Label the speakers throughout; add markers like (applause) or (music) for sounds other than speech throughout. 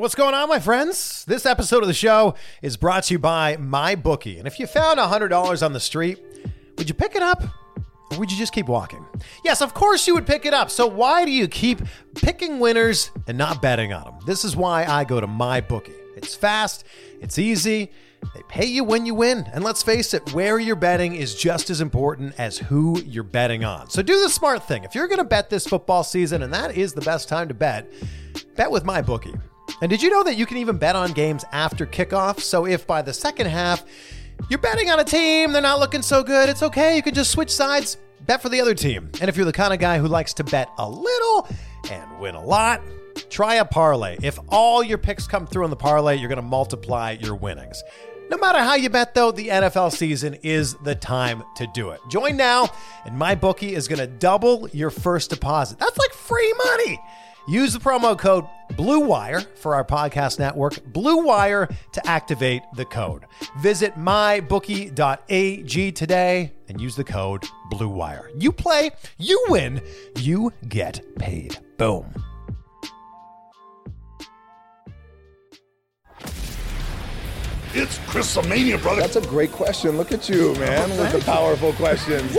Speaker 1: What's going on, my friends? This episode of the show is brought to you by MyBookie. And if you found $100 on the street, would you pick it up? Or would you just keep walking? Yes, of course you would pick it up. So why do you keep picking winners and not betting on them? This is why I go to MyBookie. It's fast, it's easy, they pay you when you win. And let's face it, where you're betting is just as important as who you're betting on. So do the smart thing. If you're going to bet this football season, and that is the best time to bet, bet with MyBookie. And did you know that you can even bet on games after kickoff? So if by the second half you're betting on a team, they're not looking so good, it's okay. You can just switch sides, bet for the other team. And if you're the kind of guy who likes to bet a little and win a lot, try a parlay. If all your picks come through on the parlay, you're going to multiply your winnings. No matter how you bet, though, the NFL season is the time to do it. Join now, and MyBookie is going to double your first deposit. That's like free money. Use the promo code BLUEWIRE for our podcast network, BLUEWIRE to activate the code. Visit mybookie.ag today and use the code BLUEWIRE. You play, you win, you get paid. Boom.
Speaker 2: It's Chrisomania, brother.
Speaker 3: That's a great question. Look at you, man, oh, with the powerful questions.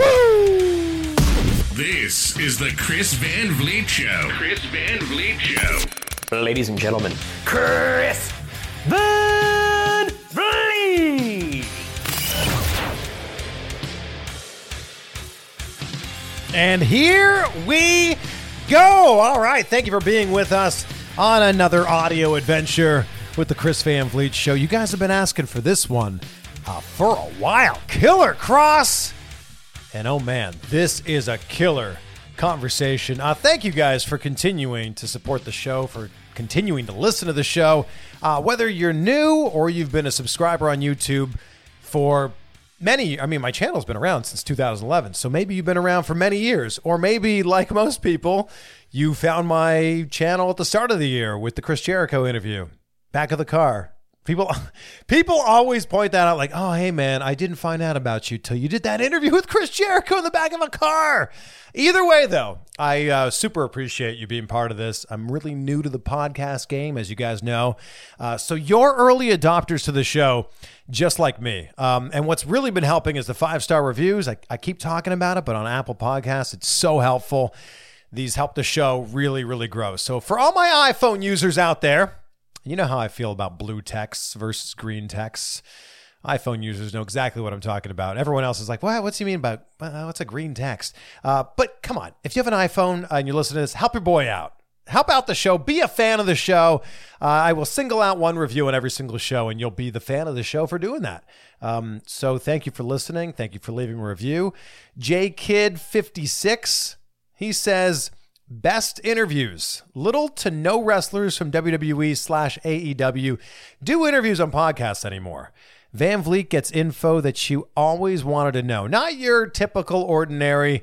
Speaker 4: This is the Chris Van Vliet Show. Chris Van Vliet Show.
Speaker 5: Ladies and gentlemen, Chris Van Vliet.
Speaker 1: And here we go. All right. Thank you for being with us on another audio adventure with the Chris Van Vliet Show. You guys have been asking for this one uh, for a while. Killer Kross. And oh man, this is a killer conversation. Uh, thank you guys for continuing to support the show, for continuing to listen to the show. Uh, whether you're new or you've been a subscriber on YouTube for many i mean my channel's been around since 2011 so maybe you've been around for many years or maybe like most people you found my channel at the start of the year with the chris jericho interview back of the car people (laughs) people always point that out like oh hey man i didn't find out about you till you did that interview with chris jericho in the back of a car. Either way though i uh, super appreciate you being part of this. I'm really new to the podcast game as you guys know. Uh, so you're early adopters to the show just like me. Um, and what's really been helping is the five star reviews. I, I keep talking about it but on apple podcasts it's so helpful. These help the show really really grow. So for all my iphone users out there you know how I feel about blue texts versus green texts. iPhone users know exactly what I'm talking about. Everyone else is like, what? What's he mean about uh, what's a green text? Uh, but come on, if you have an iPhone and you listen to this, help your boy out. Help out the show. Be a fan of the show. Uh, I will single out one review on every single show, and you'll be the fan of the show for doing that. Um, so thank you for listening. Thank you for leaving a review. JKid56, he says, Best interviews. Little to no wrestlers from WWE slash AEW do interviews on podcasts anymore. Van Vliet gets info that you always wanted to know. Not your typical ordinary,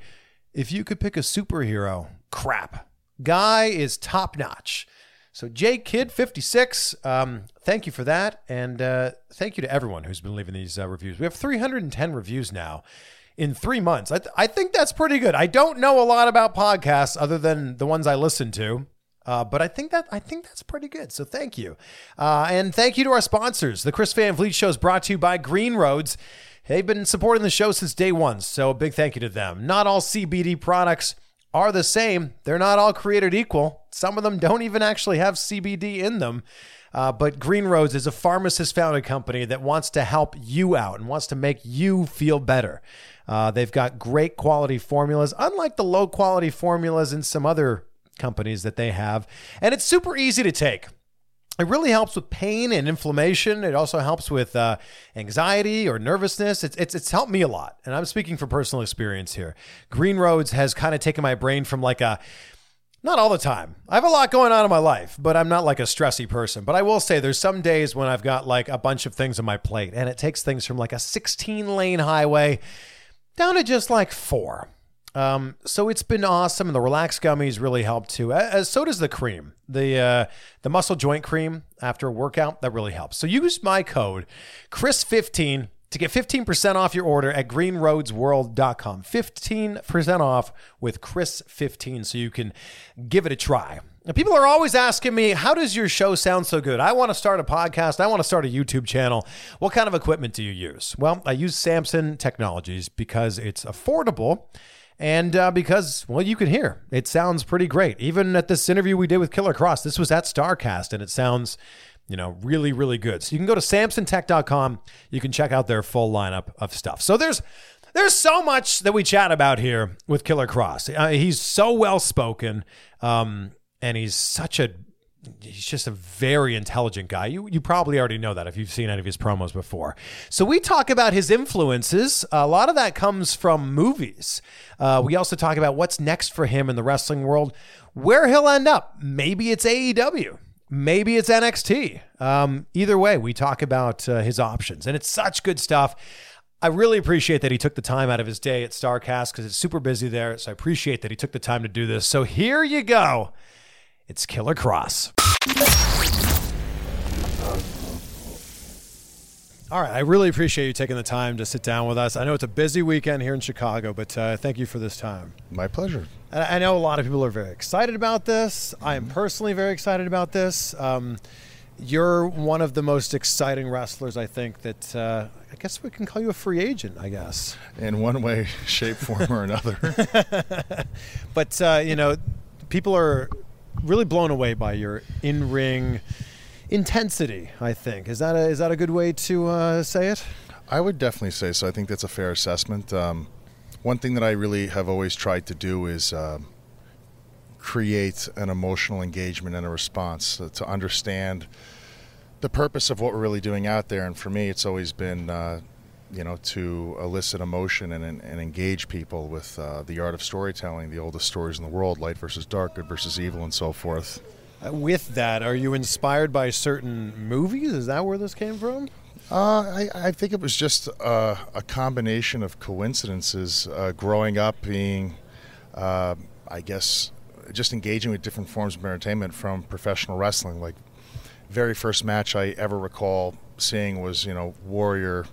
Speaker 1: if you could pick a superhero, crap. Guy is top notch. So, J Kid 56, um, thank you for that. And uh, thank you to everyone who's been leaving these uh, reviews. We have 310 reviews now in three months. I, th- I think that's pretty good. I don't know a lot about podcasts other than the ones I listen to. Uh, but I think that I think that's pretty good. So thank you, uh, and thank you to our sponsors. The Chris Van Vliet Show is brought to you by Green Roads. They've been supporting the show since day one, so a big thank you to them. Not all CBD products are the same. They're not all created equal. Some of them don't even actually have CBD in them. Uh, but Green Roads is a pharmacist founded company that wants to help you out and wants to make you feel better. Uh, they've got great quality formulas, unlike the low quality formulas in some other companies that they have. And it's super easy to take. It really helps with pain and inflammation. It also helps with uh, anxiety or nervousness. It's, it's, it's helped me a lot. And I'm speaking from personal experience here. Green Roads has kind of taken my brain from like a, Not all the time. I have a lot going on in my life, but I'm not like a stressy person. But I will say there's some days when I've got like a bunch of things on my plate and it takes things from like a 16 lane highway down to just like four. Um, so it's been awesome, and the relax gummies really help too. As so does the cream, the uh, the muscle joint cream after a workout that really helps. So use my code Chris15 to get 15% off your order at greenroadsworld.com. 15% off with Chris15 so you can give it a try. Now, people are always asking me, how does your show sound so good? I want to start a podcast. I want to start a YouTube channel. What kind of equipment do you use? Well, I use Samson Technologies because it's affordable and uh, because, well, you can hear it sounds pretty great. Even at this interview we did with Killer Kross, this was at Starrcast, and it sounds you know, really, really good. So you can go to samsontech.com. You can check out their full lineup of stuff. So there's there's so much that we chat about here with Killer Kross. Uh, he's so well spoken, um, and he's such a he's just a very intelligent guy. You you probably already know that if you've seen any of his promos before. So we talk about his influences. A lot of that comes from movies. Uh, we also talk about what's next for him in the wrestling world, where he'll end up. Maybe it's AEW. Maybe it's NXT. Um, either way, we talk about uh, his options, and it's such good stuff. I really appreciate that he took the time out of his day at Starrcast because it's super busy there. So I appreciate that he took the time to do this. So here you go. It's Killer Kross. All right. I really appreciate you taking the time to sit down with us. I know it's a busy weekend here in Chicago, but uh, thank you for this time.
Speaker 6: My pleasure.
Speaker 1: And I know a lot of people are very excited about this. I am personally very excited about this. Um, you're one of the most exciting wrestlers, I think, that uh, I guess we can call you a free agent, I guess.
Speaker 6: In one way, shape, form, or another. (laughs)
Speaker 1: but, uh, you know, people are really blown away by your in ring intensity, I think. Is that a, is that a good way to uh, say it?
Speaker 6: I would definitely say so. I think that's a fair assessment. Um, one thing that I really have always tried to do is uh, create an emotional engagement and a response uh, to understand the purpose of what we're really doing out there. And for me, it's always been, uh, you know, to elicit emotion and, and engage people with uh, the art of storytelling, the oldest stories in the world, light versus dark, good versus evil, and so forth.
Speaker 1: Uh, with that, are you inspired by certain movies? Is that where this came from?
Speaker 6: Uh, I, I, think it was just uh, a combination of coincidences. Uh, growing up, being, uh, I guess, just engaging with different forms of entertainment from professional wrestling. Like, very first match I ever recall seeing was, you know, Warrior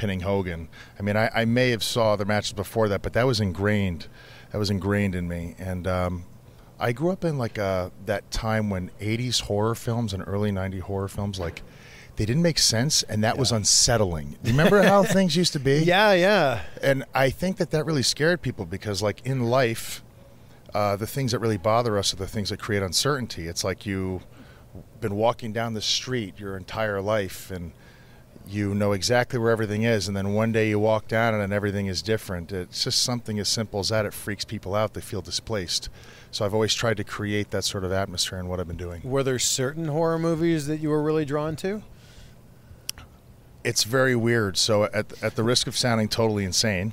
Speaker 6: pinning Hogan. I mean, I, I may have saw other matches before that, but that was ingrained. That was ingrained in me, and um, I grew up in like uh, that time when '80s horror films and early '90s horror films, like they didn't make sense, and that yeah. was unsettling. Remember how (laughs) things used to be?
Speaker 1: Yeah, yeah.
Speaker 6: And I think that that really scared people because, like in life, uh, the things that really bother us are the things that create uncertainty. It's like you've been walking down the street your entire life, and you know exactly where everything is, and then one day you walk down it and everything is different. It's just something as simple as that. It freaks people out. They feel displaced. So I've always tried to create that sort of atmosphere in what I've been doing.
Speaker 1: Were there certain horror movies that you were really drawn to?
Speaker 6: It's very weird. So at at the risk of sounding totally insane,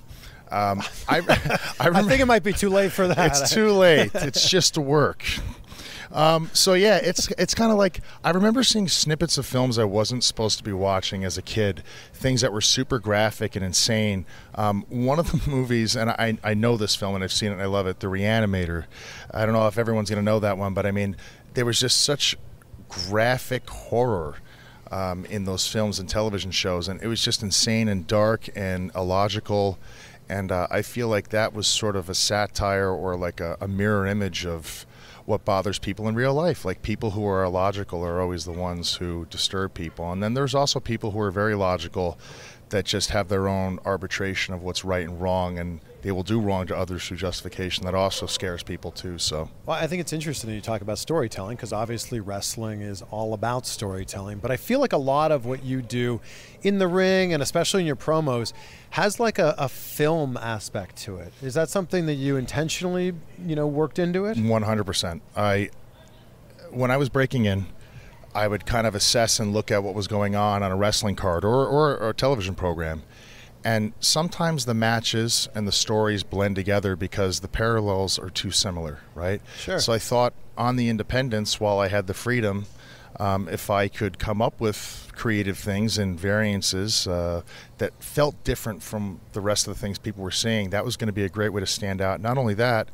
Speaker 6: um, I, (laughs)
Speaker 1: I, remember, (laughs) I, think it might be too late for that.
Speaker 6: It's too late. It's just work. Um, so yeah, it's it's kind of like I remember seeing snippets of films I wasn't supposed to be watching as a kid, things that were super graphic and insane. Um, one of the (laughs) movies, and I I know this film and I've seen it and I love it, The Reanimator. I don't know if everyone's gonna know that one, but I mean, there was just such graphic horror. Um, in those films and television shows, and it was just insane and dark and illogical. And uh, I feel like that was sort of a satire or like a, a mirror image of what bothers people in real life. Like people who are illogical are always the ones who disturb people. And then there's also people who are very logical that just have their own arbitration of what's right and wrong and they will do wrong to others through justification. That also scares people too so.
Speaker 1: Well i think it's interesting that you talk about storytelling because obviously wrestling is all about storytelling but i feel like a lot of what you do in the ring and especially in your promos has like a, a film aspect to it. Is that something that you intentionally you know worked into it?
Speaker 6: 100% i when i was breaking in I would kind of assess and look at what was going on on a wrestling card or, or, or a television program And sometimes the matches and the stories blend together because the parallels are too similar, right?
Speaker 1: Sure.
Speaker 6: So I thought on the independence, while I had the freedom, um, if I could come up with creative things and variances uh, that felt different from the rest of the things people were seeing, that was going to be a great way to stand out. Not only that,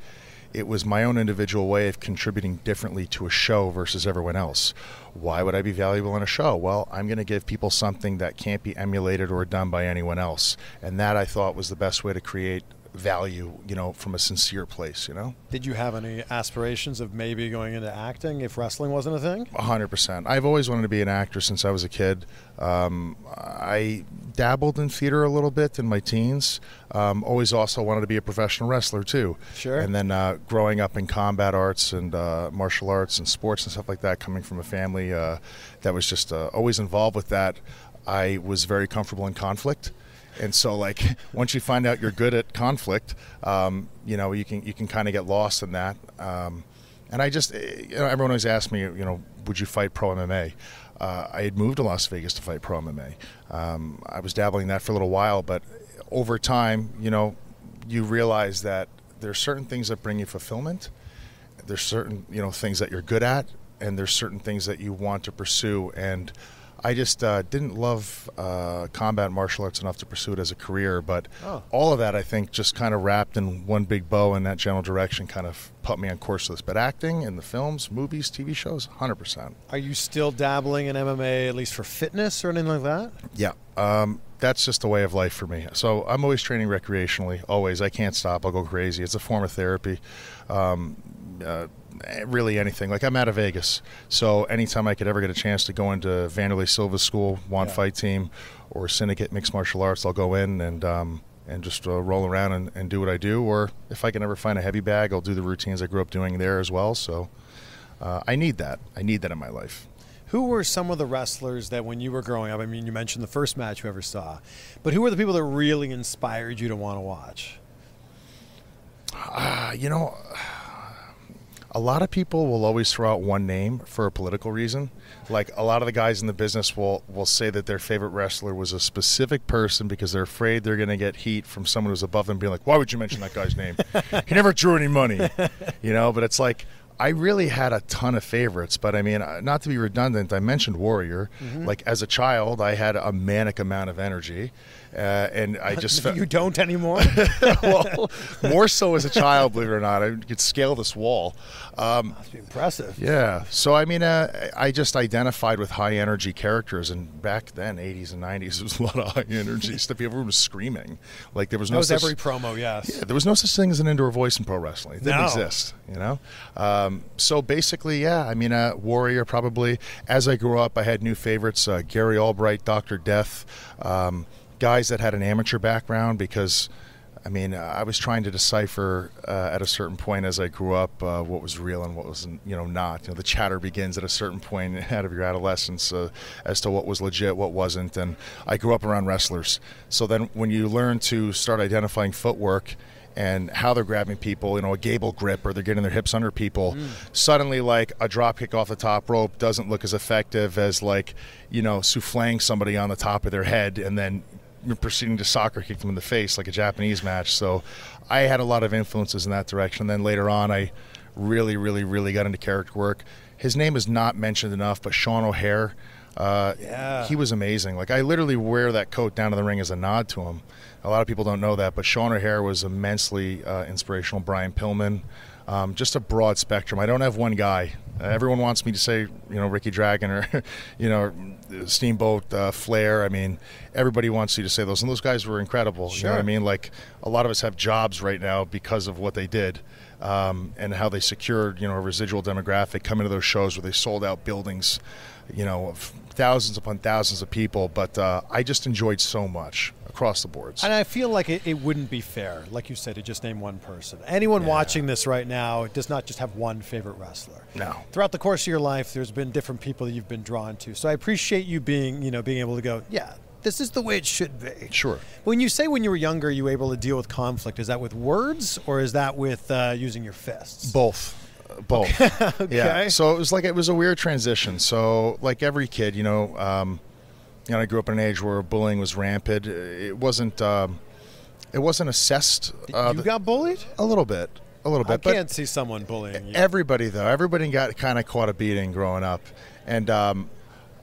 Speaker 6: it was my own individual way of contributing differently to a show versus everyone else. Why would I be valuable in a show? Well, I'm going to give people something that can't be emulated or done by anyone else. And that I thought was the best way to create value, you know, from a sincere place, you know?
Speaker 1: Did you have any aspirations of maybe going into acting if wrestling wasn't a thing?
Speaker 6: A hundred percent. I've always wanted to be an actor since I was a kid. Um, I dabbled in theater a little bit in my teens. Um, always also wanted to be a professional wrestler too.
Speaker 1: Sure.
Speaker 6: And then uh, growing up in combat arts and uh, martial arts and sports and stuff like that, coming from a family uh, that was just uh, always involved with that, I was very comfortable in conflict. And so, like, (laughs) once you find out you're good at conflict, um, you know, you can you can kind of get lost in that. Um, and I just, you know, everyone always asks me, you know, would you fight pro MMA? Uh, I had moved to Las Vegas to fight pro MMA. Um, I was dabbling in that for a little while, but over time, you know, you realize that there's certain things that bring you fulfillment. There's certain, you know, things that you're good at, and there's certain things that you want to pursue. And I just uh, didn't love uh, combat martial arts enough to pursue it as a career, but
Speaker 1: Oh.
Speaker 6: all of that I think just kind of wrapped in one big bow in that general direction, kind of put me on course for this. But acting in the films, movies, TV shows, hundred percent.
Speaker 1: Are you still dabbling in MMA at least for fitness or anything like that?
Speaker 6: Yeah, um, that's just a way of life for me. So I'm always training recreationally. Always, I can't stop. I'll go crazy. It's a form of therapy. Um, uh, really anything. Like I'm out of Vegas, so anytime I could ever get a chance to go into Wanderlei Silva's school, Wand Fight Team, or Syndicate Mixed Martial Arts, I'll go in and um, and just uh, roll around and, and do what I do. Or if I can ever find a heavy bag, I'll do the routines I grew up doing there as well. So uh, I need that. I need that in my life.
Speaker 1: Who were some of the wrestlers that when you were growing up, I mean, you mentioned the first match you ever saw, but who were the people that really inspired you to want to watch?
Speaker 6: Uh, you know, a lot of people will always throw out one name for a political reason. Like a lot of the guys in the business will will say that their favorite wrestler was a specific person because they're afraid they're going to get heat from someone who's above them, being like, "Why would you mention that guy's name? (laughs) he never drew any money," you know. But it's like. I really had a ton of favorites, but I mean, uh, not to be redundant, I mentioned Warrior. Like as a child, I had a manic amount of energy, uh, and I just felt (laughs)
Speaker 1: you don't anymore. (laughs)
Speaker 6: well, more so as a child, believe it or not. I could scale this wall. Um,
Speaker 1: Impressive.
Speaker 6: yeah. So, I mean, uh, I just identified with high energy characters. And back then, 80s and 90s, (laughs) there was a lot of high energy stuff. Everyone was screaming. Like, there was
Speaker 1: That
Speaker 6: no
Speaker 1: was
Speaker 6: such,
Speaker 1: every promo. Yes.
Speaker 6: yeah, there was no such thing as an indoor voice in pro wrestling. It didn't
Speaker 1: No.
Speaker 6: exist, you know. Um, so basically, yeah. I mean, uh, Warrior probably. As I grew up, I had new favorites: uh, Gary Albright, Doctor Death, um, guys that had an amateur background because. I mean, I was trying to decipher uh, at a certain point as I grew up uh, what was real and what was, you know, not. You know, the chatter begins at a certain point (laughs) out of your adolescence uh, as to what was legit, what wasn't. And I grew up around wrestlers, so then when you learn to start identifying footwork and how they're grabbing people, you know, a gable grip or they're getting their hips under people, suddenly like a drop kick off the top rope doesn't look as effective as like, you know, souffling somebody on the top of their head and then proceeding to soccer kick them in the face like a Japanese match. So I had a lot of influences in that direction. And Then later on, I really, really, really got into character work. His name is not mentioned enough, but Sean O'Haire. Uh,
Speaker 1: Yeah.
Speaker 6: he was amazing. Like I literally wear that coat down to the ring as a nod to him. A lot of people don't know that, but Sean O'Haire was immensely uh, inspirational. Brian Pillman, um, just a broad spectrum. I don't have one guy. Uh, everyone wants me to say, you know, Ricky Dragon or, (laughs) you know, Steamboat uh, Flair. I mean, everybody wants you to say those, and those guys were incredible. You know what I mean? Like a lot of us have jobs right now because of what they did. Um, and how they secured, you know, a residual demographic coming to those shows where they sold out buildings, you know, of thousands upon thousands of people. But uh, I just enjoyed so much across the boards.
Speaker 1: And I feel like it, it wouldn't be fair, like you said, to just name one person. Anyone watching this right now does not just have one favorite wrestler.
Speaker 6: No.
Speaker 1: Throughout the course of your life, there's been different people that you've been drawn to. So I appreciate you being, you know, being able to go, yeah, this is the way it should be.
Speaker 6: Sure.
Speaker 1: When you say when you were younger, you were able to deal with conflict, is that with words or is that with uh, using your fists?
Speaker 6: Both. Uh, Both. (laughs) Yeah. So it was like it was a weird transition. So like every kid, you know, um, you know, I grew up in an age where bullying was rampant. It wasn't. Um, it wasn't assessed. Uh,
Speaker 1: you got bullied?
Speaker 6: a little bit, a little bit.
Speaker 1: I can't see someone bullying you.
Speaker 6: Everybody though, everybody got kind of caught a beating growing up, and um,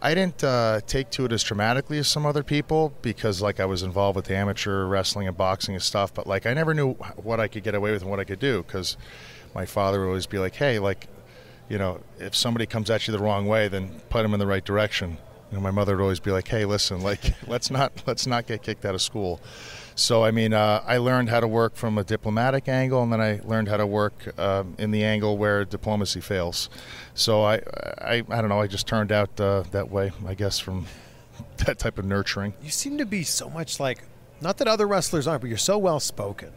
Speaker 6: I didn't uh, take to it as traumatically as some other people because like I was involved with the amateur wrestling and boxing and stuff. But like I never knew what I could get away with and what I could do because my father would always be like, "Hey, like, you know, if somebody comes at you the wrong way, then put them in the right direction." You know, my mother would always be like, "Hey, listen, like, (laughs) let's not let's not get kicked out of school." So I mean, uh, I learned how to work from a diplomatic angle, and then I learned how to work um, in the angle where diplomacy fails. So I, I, I don't know. I just turned out uh, that way, I guess, from (laughs) that type of nurturing.
Speaker 1: You seem to be so much like, not that other wrestlers aren't, but you're so well spoken.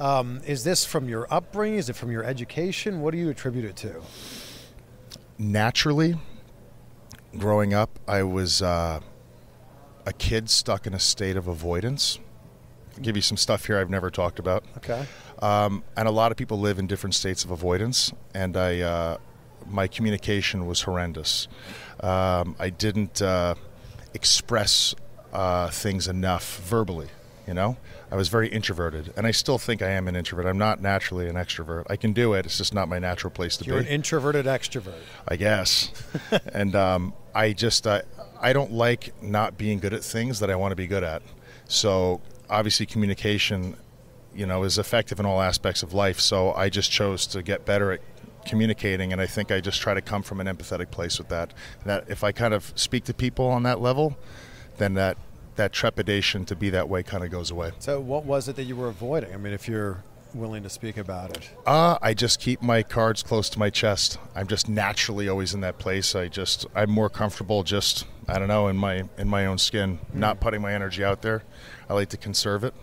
Speaker 1: Um, is this from your upbringing? Is it from your education? What do you attribute it to?
Speaker 6: Naturally, growing up, I was uh, a kid stuck in a state of avoidance. I'll give you some stuff here I've never talked about.
Speaker 1: Okay.
Speaker 6: Um, and a lot of people live in different states of avoidance, and I, uh, my communication was horrendous. Um, I didn't uh, express uh, things enough verbally. You know, I was very introverted, and I still think I am an introvert. I'm not naturally an extrovert. I can do it; it's just not my natural place to
Speaker 1: You're
Speaker 6: be.
Speaker 1: an introverted extrovert.
Speaker 6: I guess. (laughs) and um, I just uh, I don't like not being good at things that I want to be good at. So obviously communication, you know, is effective in all aspects of life. So I just chose to get better at communicating, and I think I just try to come from an empathetic place with that. That if I kind of speak to people on that level, then that that trepidation to be that way kind of goes away.
Speaker 1: So, what was it that you were avoiding? I mean, if you're willing to speak about it.
Speaker 6: Uh, I just keep my cards close to my chest. I'm just naturally always in that place. I just I'm more comfortable just I don't know in my in my own skin, not putting my energy out there. I like to conserve it.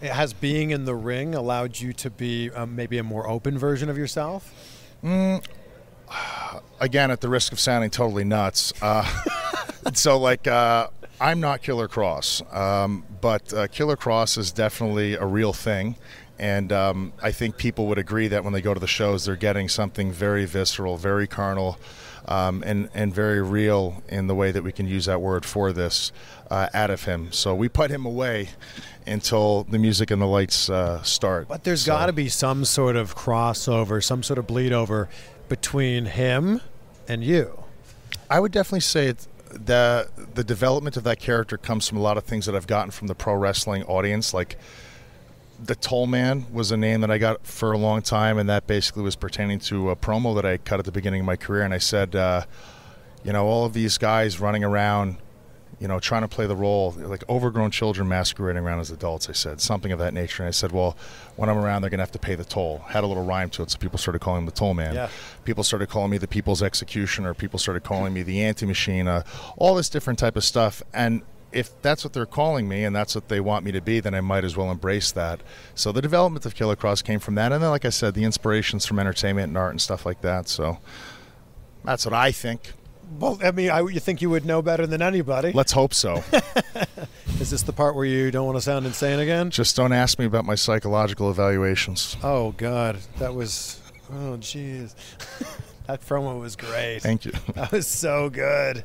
Speaker 1: It Has being in the ring allowed you to be um, maybe a more open version of yourself? (sighs)
Speaker 6: Again, at the risk of sounding totally nuts. Uh, (laughs) so like uh, I'm not Killer Kross, um, but uh, Killer Kross is definitely a real thing. And um, I think people would agree that when they go to the shows, they're getting something very visceral, very carnal, um, and and very real in the way that we can use that word for this uh, out of him. So we put him away until the music and the lights uh, start.
Speaker 1: But there's
Speaker 6: So-
Speaker 1: got to be some sort of crossover, some sort of bleed over between him and you.
Speaker 6: I would definitely say it, the the development of that character comes from a lot of things that I've gotten from the pro wrestling audience. Like the Toll Man was a name that I got for a long time, and that basically was pertaining to a promo that I cut at the beginning of my career. And I said, uh, you know, all of these guys running around, you know, trying to play the role, like overgrown children masquerading around as adults. I said something of that nature, and I said, well, when I'm around, they're going to have to pay the toll. Had a little rhyme to it, so people started calling him the Toll Man.
Speaker 1: Yeah.
Speaker 6: People started calling me the People's Executioner. People started calling me the Anti Machine. Uh, all this different type of stuff, and if that's what they're calling me and that's what they want me to be, then I might as well embrace that. So the development of Killer Kross came from that, and then, like I said, the inspirations from entertainment and art and stuff like that. So that's what I think.
Speaker 1: Well, I mean, I, you think you would know better than anybody.
Speaker 6: Let's hope so. (laughs)
Speaker 1: Is this the part where you don't want to sound insane again?
Speaker 6: Just don't ask me about my psychological evaluations.
Speaker 1: Oh God, that was. Oh jeez, (laughs) that promo was great.
Speaker 6: Thank you. (laughs)
Speaker 1: That was so good.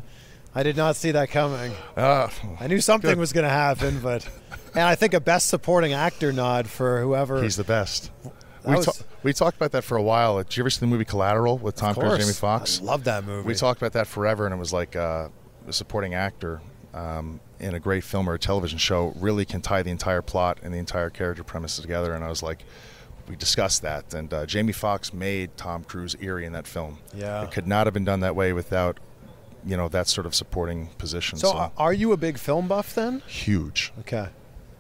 Speaker 1: I did not see that coming.
Speaker 6: Uh,
Speaker 1: I knew something
Speaker 6: Good.
Speaker 1: was going to happen, but and I think a best supporting actor nod for whoever.
Speaker 6: he's the best.
Speaker 1: That
Speaker 6: We,
Speaker 1: was-
Speaker 6: ta- we talked about that for a while. Did you ever see the movie Collateral with Tom Cruise and Jamie. Foxx?
Speaker 1: I love that movie.
Speaker 6: We talked about that forever, and it was like uh, a supporting actor um, in a great film or a television show really can tie the entire plot and the entire character premise together. And I was like, we discussed that, and uh, Jamie Foxx made Tom Cruise eerie in that film.
Speaker 1: Yeah.
Speaker 6: it could not have been done that way without, you know, that sort of supporting position.
Speaker 1: So, uh, are you a big film buff then?
Speaker 6: huge,
Speaker 1: Okay.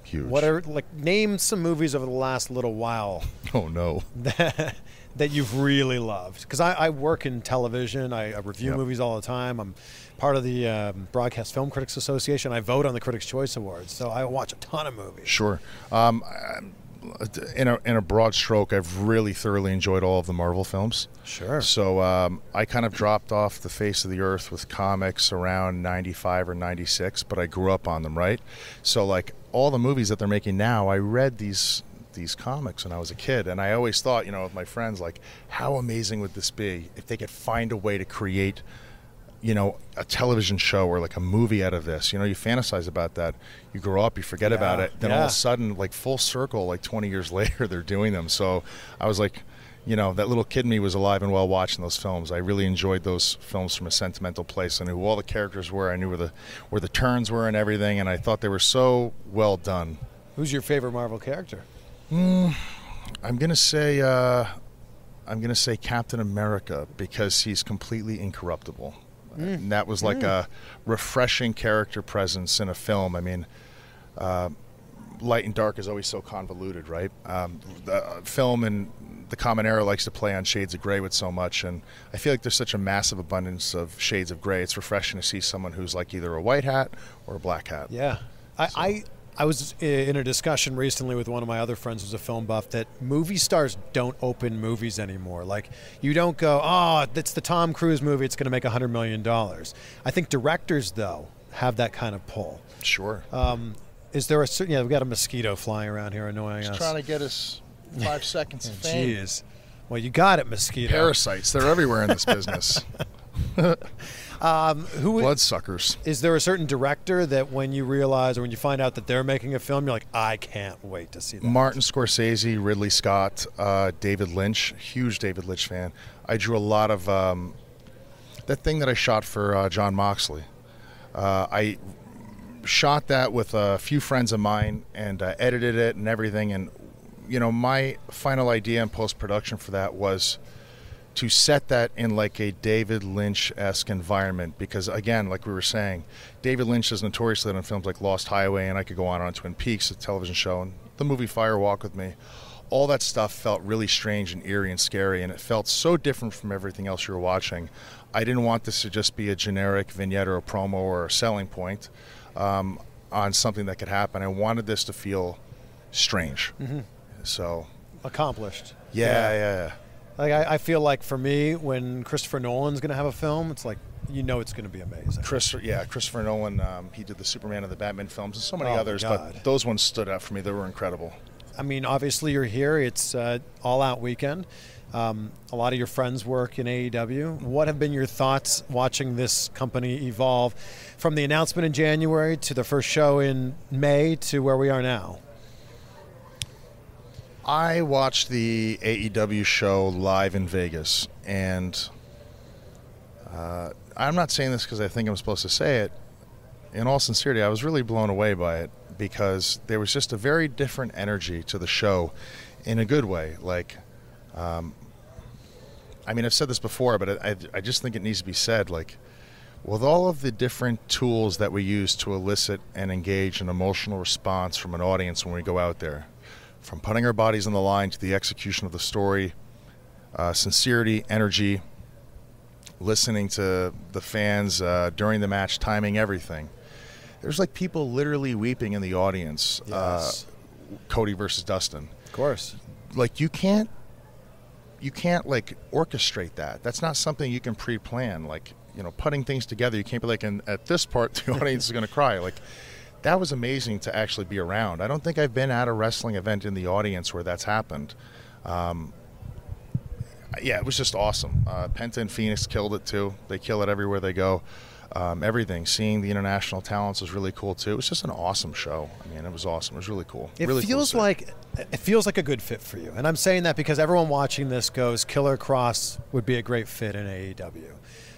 Speaker 6: Huge.
Speaker 1: What are like name some movies over the last little while (laughs)
Speaker 6: Oh no.
Speaker 1: that, that you've really loved? Because I, I work in television. I, I review
Speaker 6: Yep.
Speaker 1: movies all the time. I'm part of the um, Broadcast Film Critics Association. I vote on the Critics' Choice Awards, so I watch a ton of movies.
Speaker 6: Sure. Um, in a in a broad stroke, I've really thoroughly enjoyed all of the Marvel films.
Speaker 1: Sure.
Speaker 6: So um, I kind of dropped off the face of the earth with comics around '95 or '96, but I grew up on them, right? So like all the movies that they're making now, I read these these comics when I was a kid, and I always thought, you know, with my friends, like, how amazing would this be if they could find a way to create you know, a television show or like a movie out of this. You know, you fantasize about that. You grow up, you forget about it. Then all of a sudden, like full circle, like 20 years (laughs) later, they're doing them. So I was like, you know, that little kid in me was alive and well watching those films. I really enjoyed those films from a sentimental place. I knew who all the characters were. I knew where the where the turns were and everything. And I thought they were so well done.
Speaker 1: Who's your favorite Marvel character?
Speaker 6: I'm gonna say uh, I'm gonna say Captain America because he's completely incorruptible. And that was like a refreshing character presence in a film. I mean, uh, light and dark is always so convoluted, right? Um, the uh, film and the common era likes to play on shades of gray with so much, and I feel like there's such a massive abundance of shades of gray. It's refreshing to see someone who's like either a white hat or a black hat.
Speaker 1: Yeah, I, I I was in a discussion recently with one of my other friends who's a film buff that movie stars don't open movies anymore. Like you don't go, oh, it's the Tom Cruise movie. It's going to make a hundred million dollars. I think directors though have that kind of pull.
Speaker 6: Sure.
Speaker 1: Um, is there a certain? Yeah, we've got a mosquito flying around here annoying us.
Speaker 6: Trying to get us five seconds of (laughs) fame.
Speaker 1: Jeez. Well, you got it, mosquito.
Speaker 6: Parasites, they're everywhere in this (laughs) business.
Speaker 1: Who
Speaker 6: Bloodsuckers.
Speaker 1: is there a certain director that when you realize or when you find out that they're making a film, you're like, I can't wait to see that.
Speaker 6: Martin Scorsese, Ridley Scott, uh, David Lynch, huge David Lynch fan. I drew a lot of um, that thing that I shot for uh, Jon Moxley. Uh, I shot that with a few friends of mine and uh, edited it and everything. And you know, my final idea in post production for that was to set that in like a David Lynch esque environment because again, like we were saying, David Lynch is notoriously done films like Lost Highway and I could go on on Twin Peaks, a television show, and the movie Fire Walk with Me. All that stuff felt really strange and eerie and scary, and it felt so different from everything else you were watching. I didn't want this to just be a generic vignette or a promo or a selling point um, on something that could happen. I wanted this to feel strange. So,
Speaker 1: Accomplished.
Speaker 6: yeah, yeah. yeah.
Speaker 1: Like I, I feel like for me, when Christopher Nolan's going to have a film, it's like you know it's going to be amazing.
Speaker 6: Chris, yeah, Christopher Nolan. Um, he did the Superman and the Batman films, and so many
Speaker 1: Oh,
Speaker 6: others. But those ones stood out for me. They were incredible.
Speaker 1: I mean, obviously you're here. It's uh, all out weekend. Um, a lot of your friends work in AEW. What have been your thoughts watching this company evolve from the announcement in January to the first show in May to where we are now?
Speaker 6: I watched the AEW show live in Vegas, and uh, I'm not saying this because I think I'm supposed to say it. In all sincerity, I was really blown away by it because there was just a very different energy to the show, in a good way. Like, um, I mean, I've said this before, but I, I just think it needs to be said. Like, with all of the different tools that we use to elicit and engage an emotional response from an audience when we go out there, from putting our bodies on the line to the execution of the story, uh, sincerity, energy, listening to the fans uh, during the match, timing everything. There's like people literally weeping in the audience.
Speaker 1: Yes.
Speaker 6: Uh, Cody versus Dustin.
Speaker 1: Of course.
Speaker 6: Like you can't, you can't like orchestrate that. That's not something you can pre-plan. Like you know, putting things together. You can't be like, and at this part, (laughs) the audience is going to cry. Like that was amazing to actually be around. I don't think I've been at a wrestling event in the audience where that's happened. Um, yeah, it was just awesome. Uh, Penta and Phoenix killed it too. They kill it everywhere they go. Um, everything, seeing the international talents was really cool too. It was just an awesome show. I mean, it was awesome. It was really cool.
Speaker 1: It
Speaker 6: really
Speaker 1: feels
Speaker 6: see.
Speaker 1: like it feels like a good fit for you, and I'm saying that because everyone watching this goes, Killer Kross would be a great fit in AEW.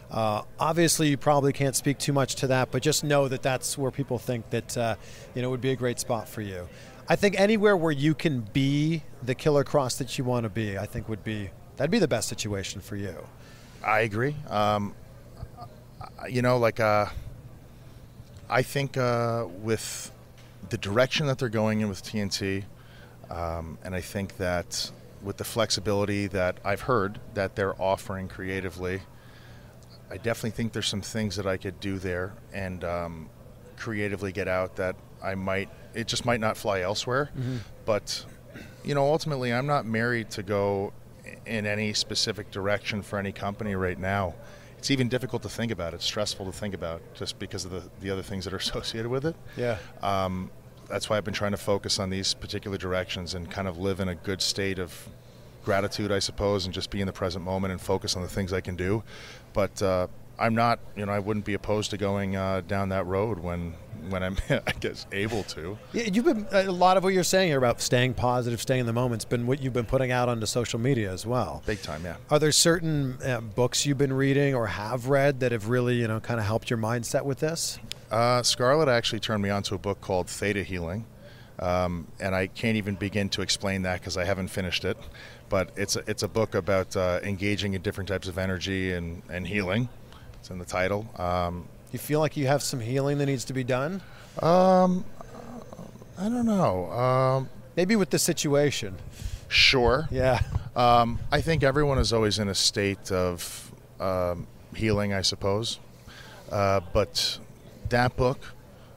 Speaker 1: Uh, obviously, you probably can't speak too much to that, but just know that that's where people think that uh, you know would be a great spot for you. I think anywhere where you can be the Killer Kross that you want to be, I think would be that'd be the best situation for you.
Speaker 6: I agree. Um, you know, like uh, I think uh, with the direction that they're going in with TNT, um, and I think that with the flexibility that I've heard that they're offering creatively, I definitely think there's some things that I could do there and um, creatively get out that I might. It just might not fly elsewhere, but you know, ultimately, I'm not married to go in any specific direction for any company right now. It's even difficult to think about. It's stressful to think about just because of the, the other things that are (laughs) associated with it.
Speaker 1: Yeah.
Speaker 6: Um, that's why I've been trying to focus on these particular directions and kind of live in a good state of gratitude, I suppose, and just be in the present moment and focus on the things I can do. But uh, I'm not, you know, I wouldn't be opposed to going uh, down that road when when I'm, (laughs) I guess, able to.
Speaker 1: Yeah, You've been a lot of what you're saying here about staying positive, staying in the moment's been what you've been putting out onto social media as well.
Speaker 6: Big time, yeah.
Speaker 1: Are there certain uh, books you've been reading or have read that have really, you know, kind of helped your mindset with this?
Speaker 6: Uh, Scarlett actually turned me onto a book called Theta Healing, um, and I can't even begin to explain that because I haven't finished it. But it's a, it's a book about uh, engaging in different types of energy and, and healing. It's in the title. Um,
Speaker 1: You feel like you have some healing that needs to be done?
Speaker 6: um, I don't know. Um,
Speaker 1: Maybe with the situation.
Speaker 6: sure.
Speaker 1: Yeah.
Speaker 6: Um, I think everyone is always in a state of um, healing, I suppose. Uh, but that book,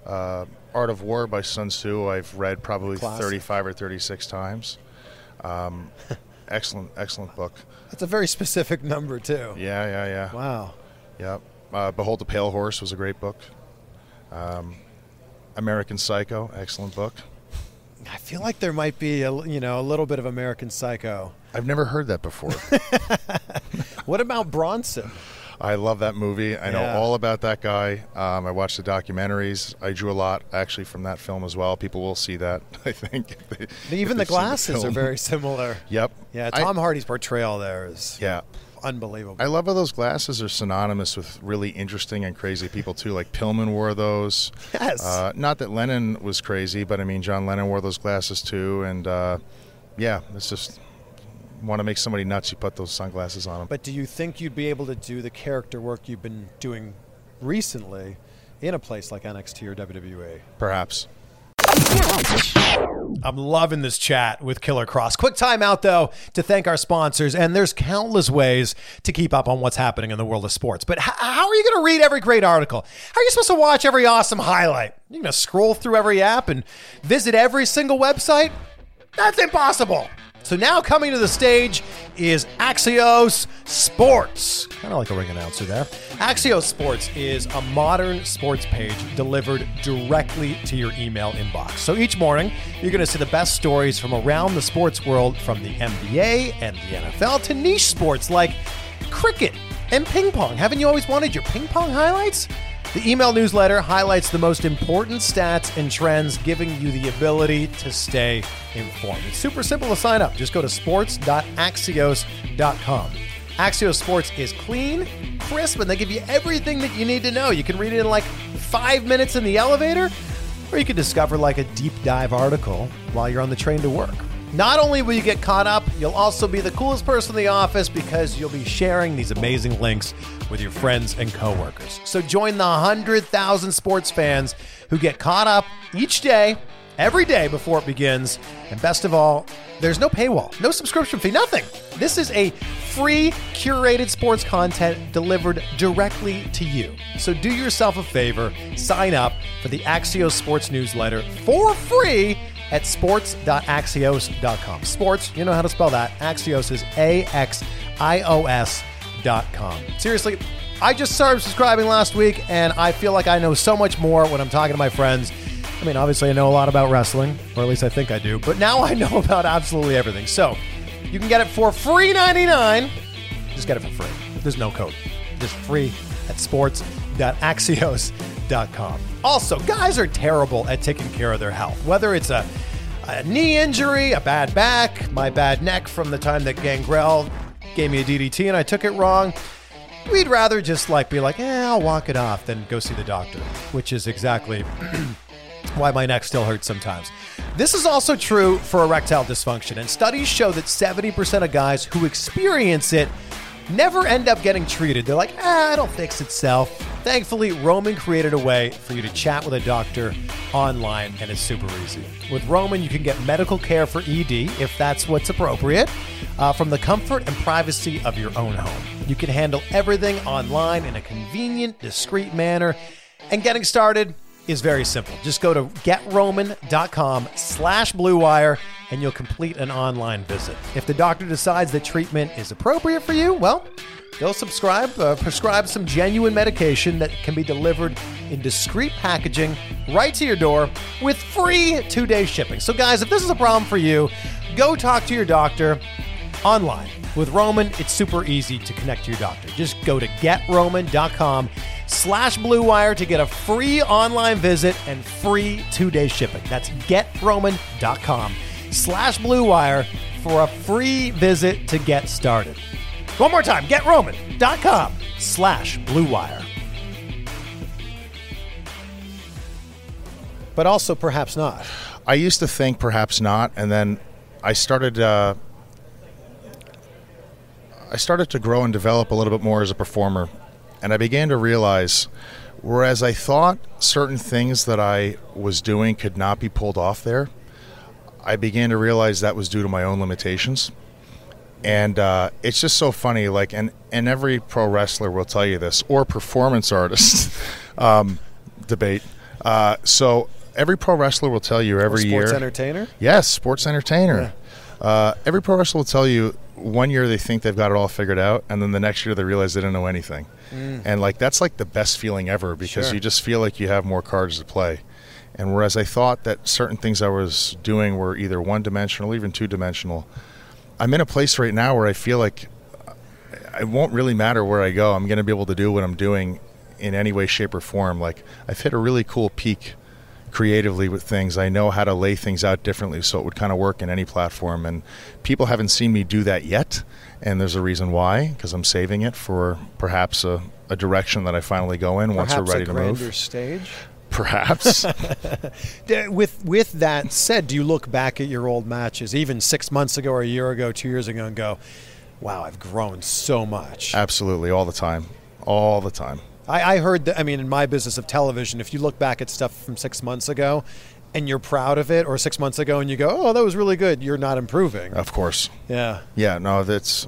Speaker 6: uh, Art of War by Sun Tzu, I've read probably
Speaker 1: Classic.
Speaker 6: 35 or 36 times. Um, (laughs) excellent, excellent book.
Speaker 1: That's a very specific number, too.
Speaker 6: Yeah, yeah, yeah.
Speaker 1: Wow.
Speaker 6: Yeah. Uh, Behold the Pale Horse was a great book. Um, American Psycho, excellent book.
Speaker 1: I feel like there might be a, you know, a little bit of American Psycho.
Speaker 6: I've never heard that before. (laughs)
Speaker 1: What about Bronson?
Speaker 6: I love that movie. I know
Speaker 1: Yeah.
Speaker 6: all about that guy. Um, I watched the documentaries. I drew a lot actually from that film as well. People will see that, (laughs) I think. they-
Speaker 1: Even the glasses are very similar. (laughs)
Speaker 6: Yep.
Speaker 1: Yeah,
Speaker 6: I-
Speaker 1: Tom Hardy's portrayal there is
Speaker 6: yeah.
Speaker 1: unbelievable.
Speaker 6: I love how those glasses are synonymous with really interesting and crazy people too. Like Pillman wore those.
Speaker 1: Yes.
Speaker 6: Uh, not that Lennon was crazy, but I mean John Lennon wore those glasses too. And uh, yeah, it's just want to make somebody nuts. You put those sunglasses on them.
Speaker 1: But do you think you'd be able to do the character work you've been doing recently in a place like NXT or WWE?
Speaker 6: Perhaps.
Speaker 1: I'm loving this chat with Killer Kross. Quick time out though to thank our sponsors, and there's countless ways to keep up on what's happening in the world of sports. But h- how are you going to read every great article? How are you supposed to watch every awesome highlight? You're going to scroll through every app and visit every single website? That's impossible. So now coming to the stage is Axios Sports. Kind of like a ring announcer there. Axios Sports is a modern sports page delivered directly to your email inbox. So each morning, you're going to see the best stories from around the sports world, from the NBA and the NFL to niche sports like cricket and ping pong. Haven't you always wanted your ping pong highlights? The email newsletter highlights the most important stats and trends, giving you the ability to stay informed. It's super simple to sign up. Just go to sports.axios.com. Axios Sports is clean, crisp, and they give you everything that you need to know. You can read it in like five minutes in the elevator, or you can discover like a deep dive article while you're on the train to work. Not only will you get caught up, you'll also be the coolest person in the office because you'll be sharing these amazing links with your friends and coworkers. So join the 100,000 sports fans who get caught up each day, every day before it begins. And best of all, there's no paywall, no subscription fee, nothing. This is a free, curated sports content delivered directly to you. So do yourself a favor, sign up for the Axios Sports newsletter for free at sports.axios.com. Sports, you know how to spell that. Axios is A X I O S dot com. Seriously, I just started subscribing last week and I feel like I know so much more when I'm talking to my friends. I mean, obviously, I know a lot about wrestling, or at least I think I do, but now I (laughs) know about absolutely everything. So you can get it for free 99. Just get it for free. There's no code. Just free at sports.axios.com. Also, guys are terrible at taking care of their health. Whether it's a, a knee injury, a bad back, my bad neck from the time that Gangrel gave me a DDT and I took it wrong. We'd rather just like be like, eh, I'll walk it off than go see the doctor, which is exactly (clears throat) why my neck still hurts sometimes. This is also true for erectile dysfunction, and studies show that 70% of guys who experience it never end up getting treated. They're like, ah, it'll fix itself. Thankfully, Roman created a way for you to chat with a doctor online, and it's super easy. With Roman, you can get medical care for ED if that's what's appropriate uh, from the comfort and privacy of your own home. You can handle everything online in a convenient, discreet manner. And getting started is very simple. Just go to getroman.com slash bluewire and you'll complete an online visit. If the doctor decides that treatment is appropriate for you, well, they'll subscribe, uh, prescribe some genuine medication that can be delivered in discreet packaging right to your door with free two-day shipping. So guys, if this is a problem for you, go talk to your doctor online With Roman, it's super easy to connect to your doctor. Just go to getroman.com slash bluewire to get a free online visit and free two-day shipping. That's getroman.com slash Blue Wire for a free visit to get started. One more time, getroman.com slash Blue Wire. But also perhaps not.
Speaker 6: I used to think perhaps not, and then I started. Uh, I started to grow and develop a little bit more as a performer, and I began to realize, whereas I thought certain things that I was doing could not be pulled off there, I began to realize that was due to my own limitations. And uh, it's just so funny, like, and and every pro wrestler will tell you this, or performance artist (laughs) um, debate. Uh, so every pro wrestler will tell you every
Speaker 1: Sports
Speaker 6: year.
Speaker 1: Sports entertainer?
Speaker 6: Yes, sports entertainer. Uh, every pro wrestler will tell you one year they think they've got it all figured out, and then the next year they realize they didn't know anything. And like that's like the best feeling ever because
Speaker 1: Sure.
Speaker 6: you just feel like you have more cards to play. And whereas I thought that certain things I was doing were either one dimensional, even two dimensional, I'm in a place right now where I feel like uh, it won't really matter where I go. I'm going to be able to do what I'm doing in any way, shape, or form. Like I've hit a really cool peak creatively with things. I know how to lay things out differently, so it would kind of work in any platform. And people haven't seen me do that yet, and there's a reason why, because I'm saving it for perhaps a, a direction that I finally go in once we're ready
Speaker 1: a
Speaker 6: to move.
Speaker 1: stage?
Speaker 6: Perhaps. (laughs)
Speaker 1: With with that said, do you look back at your old matches, even six months ago or a year ago, two years ago, and go, "Wow, I've grown so much."
Speaker 6: Absolutely, all the time, all the time.
Speaker 1: I, I heard that. I mean, in my business of television, if you look back at stuff from six months ago, and you're proud of it, or six months ago, and you go, "Oh, that was really good," you're not improving.
Speaker 6: Of course.
Speaker 1: Yeah.
Speaker 6: Yeah, no, that's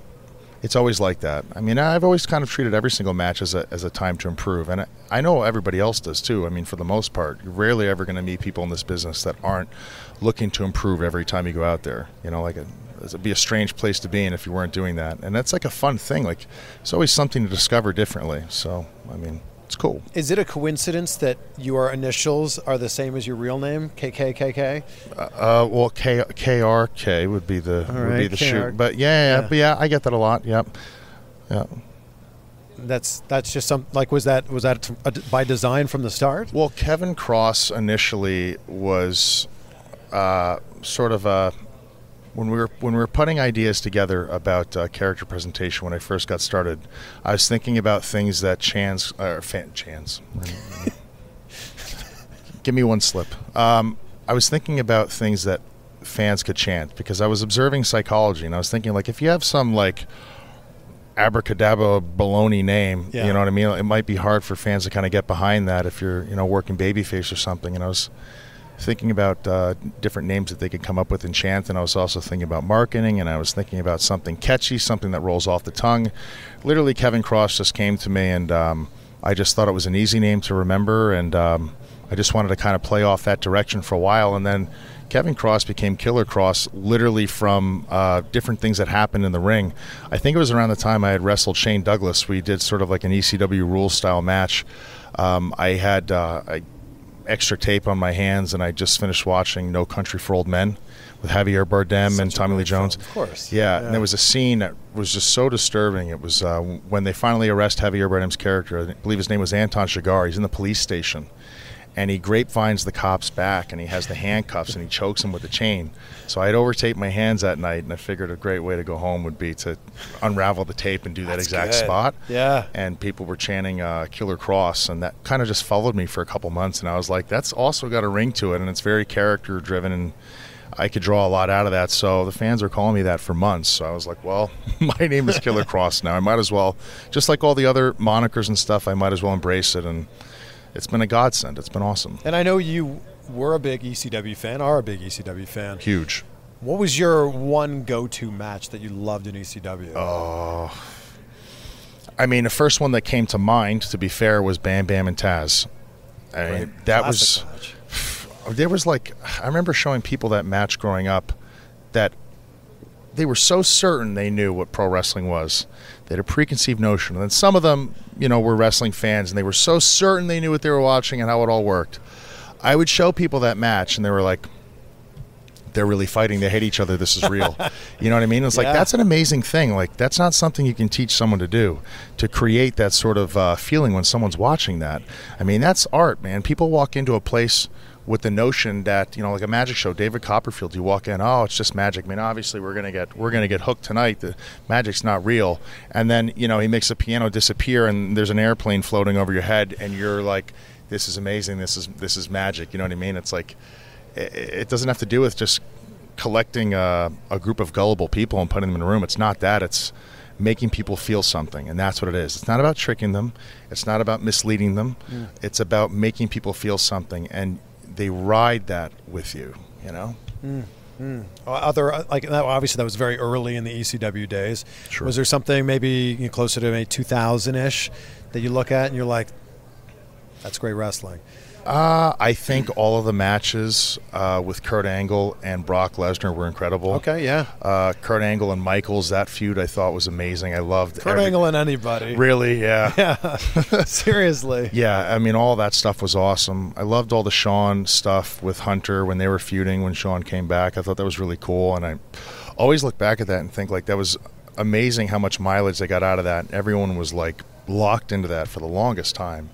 Speaker 6: it's always like that. I mean, I've always kind of treated every single match as a as a time to improve, and I, I know everybody else does too. I mean, for the most part, you're rarely ever going to meet people in this business that aren't looking to improve every time you go out there. You know, like a, it'd be a strange place to be in if you weren't doing that, and that's like a fun thing. Like, it's always something to discover differently. So, I mean, it's cool.
Speaker 1: Is it a coincidence that your initials are the same as your real name, KKKK?
Speaker 6: Uh, well, K KRK would be the would be the
Speaker 1: KR.
Speaker 6: shoot, but yeah, yeah,
Speaker 1: Yeah.
Speaker 6: but yeah, I get that a lot. Yep. Yeah.
Speaker 1: That's that's just some like was that was that a- by design from the start?
Speaker 6: Well, Kevin Kross initially was uh, sort of a when we were when we were putting ideas together about uh, character presentation when I first got started. I was thinking about things that Chans or fan Chans. (laughs) Give me one slip. Um, I was thinking about things that fans could chant because I was observing psychology and I was thinking like if you have some like abracadabra baloney name.
Speaker 1: Yeah.
Speaker 6: You know what I mean? It might be hard for fans to kind of get behind that if you're, you know, working babyface or something. And I was thinking about uh, different names that they could come up with in chant, and I was also thinking about marketing, and I was thinking about something catchy, something that rolls off the tongue. Literally, Kevin Kross just came to me, and um, I just thought it was an easy name to remember, and um, I just wanted to kind of play off that direction for a while, and then. Kevin Kross became Killer Kross literally from uh, different things that happened in the ring. I think it was around the time I had wrestled Shane Douglas. We did sort of like an ECW rules style match. Um, I had uh, I, extra tape on my hands, and I just finished watching No Country for Old Men with Javier Bardem and Tommy Lee Jones.
Speaker 1: Of course.
Speaker 6: Yeah, and there was a scene that was just so disturbing. It was uh, when they finally arrest Javier Bardem's character. I believe his name was Anton Chigurh. He's in the police station, and he grapevines the cop's back, and he has the handcuffs, and he chokes him with the chain. So I had overtaped my hands that night, and I figured a great way to go home would be to unravel the tape and do that exact
Speaker 1: good.
Speaker 6: spot.
Speaker 1: Yeah.
Speaker 6: And people were chanting uh, "Killer Kross," and that kind of just followed me for a couple months. And I was like, "That's also got a ring to it, and it's very character driven and." I could draw a lot out of that. So the fans are calling me that for months. So I was like, well, (laughs) my name is Killer (laughs) Kross now. I might as well, just like all the other monikers and stuff, I might as well embrace it. And it's been a godsend. It's been awesome.
Speaker 1: And I know you were a big ECW fan, are a big ECW fan.
Speaker 6: Huge.
Speaker 1: What was your one go-to match that you loved in ECW?
Speaker 6: Oh. Uh, I mean, the first one that came to mind, to be fair, was Bam Bam and Taz. I mean, that was.
Speaker 1: Match. (sighs)
Speaker 6: there was like I remember showing people that match growing up that they were so certain they knew what pro wrestling was. They had a preconceived notion. And then some of them, you know, were wrestling fans and they were so certain they knew what they were watching and how it all worked. I would show people that match and they were like they're really fighting. They hate each other. This is real. (laughs) you know what I mean? It's
Speaker 1: Yeah.
Speaker 6: like that's an amazing thing. Like that's not something you can teach someone to do. To create that sort of uh, feeling when someone's watching that. I mean, that's art, man. People walk into a place with the notion that you know, like a magic show. David Copperfield, you walk in, oh, it's just magic. I mean, obviously we're gonna get we're gonna get hooked tonight. The magic's not real. And then you know he makes the piano disappear, and there's an airplane floating over your head, and you're like, this is amazing. This is this is magic. You know what I mean? It's like it, it doesn't have to do with just collecting a, a group of gullible people and putting them in a room. It's not that. It's making people feel something, and that's what it is. It's not about tricking them. It's not about misleading them. It's about making people feel something, and they ride that with you. You know.
Speaker 1: Uh, Other uh, like obviously that was very early in the ECW days.
Speaker 6: Sure.
Speaker 1: Was there something maybe you know, closer to maybe 2000 ish that you look at and you're like, that's great wrestling.
Speaker 6: Uh, I think all of the matches uh, with Kurt Angle and Brock Lesnar were incredible.
Speaker 1: Okay, yeah.
Speaker 6: Uh, Kurt Angle and Michaels, that feud I thought was amazing. I loved
Speaker 1: Kurt
Speaker 6: every-
Speaker 1: Angle and anybody.
Speaker 6: Really, yeah. (laughs)
Speaker 1: Seriously.
Speaker 6: Yeah, I mean, all that stuff was awesome. I loved all the Shawn stuff with Hunter when they were feuding when Shawn came back. I thought that was really cool, and I always look back at that and think like that was amazing how much mileage they got out of that. Everyone was like locked into that for the longest time.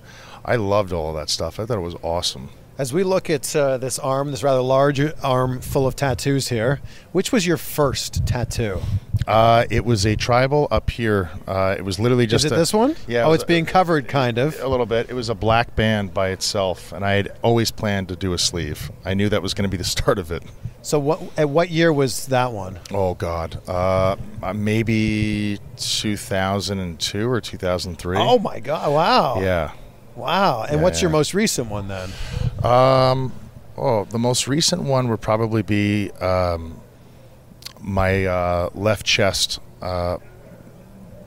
Speaker 6: I loved all of that stuff. I thought it was awesome.
Speaker 1: As we look at uh, this arm, this rather large arm full of tattoos here, which was your first tattoo?
Speaker 6: Uh, it was a tribal up here. Uh, it was literally just
Speaker 1: Is it
Speaker 6: a-
Speaker 1: this one?
Speaker 6: Yeah. it
Speaker 1: Oh,
Speaker 6: was
Speaker 1: it's being covered, kind of.
Speaker 6: a little bit. It was a black band by itself, and I had always planned to do a sleeve. I knew that was going to be the (laughs) start of it.
Speaker 1: So, what? At what year was that one?
Speaker 6: Oh God, uh, uh, maybe 2002 or 2003.
Speaker 1: Oh my God! Wow.
Speaker 6: yeah.
Speaker 1: Wow. And
Speaker 6: Yeah,
Speaker 1: what's your most recent one then?
Speaker 6: Um, oh, the most recent one would probably be um, my uh, left chest. Uh,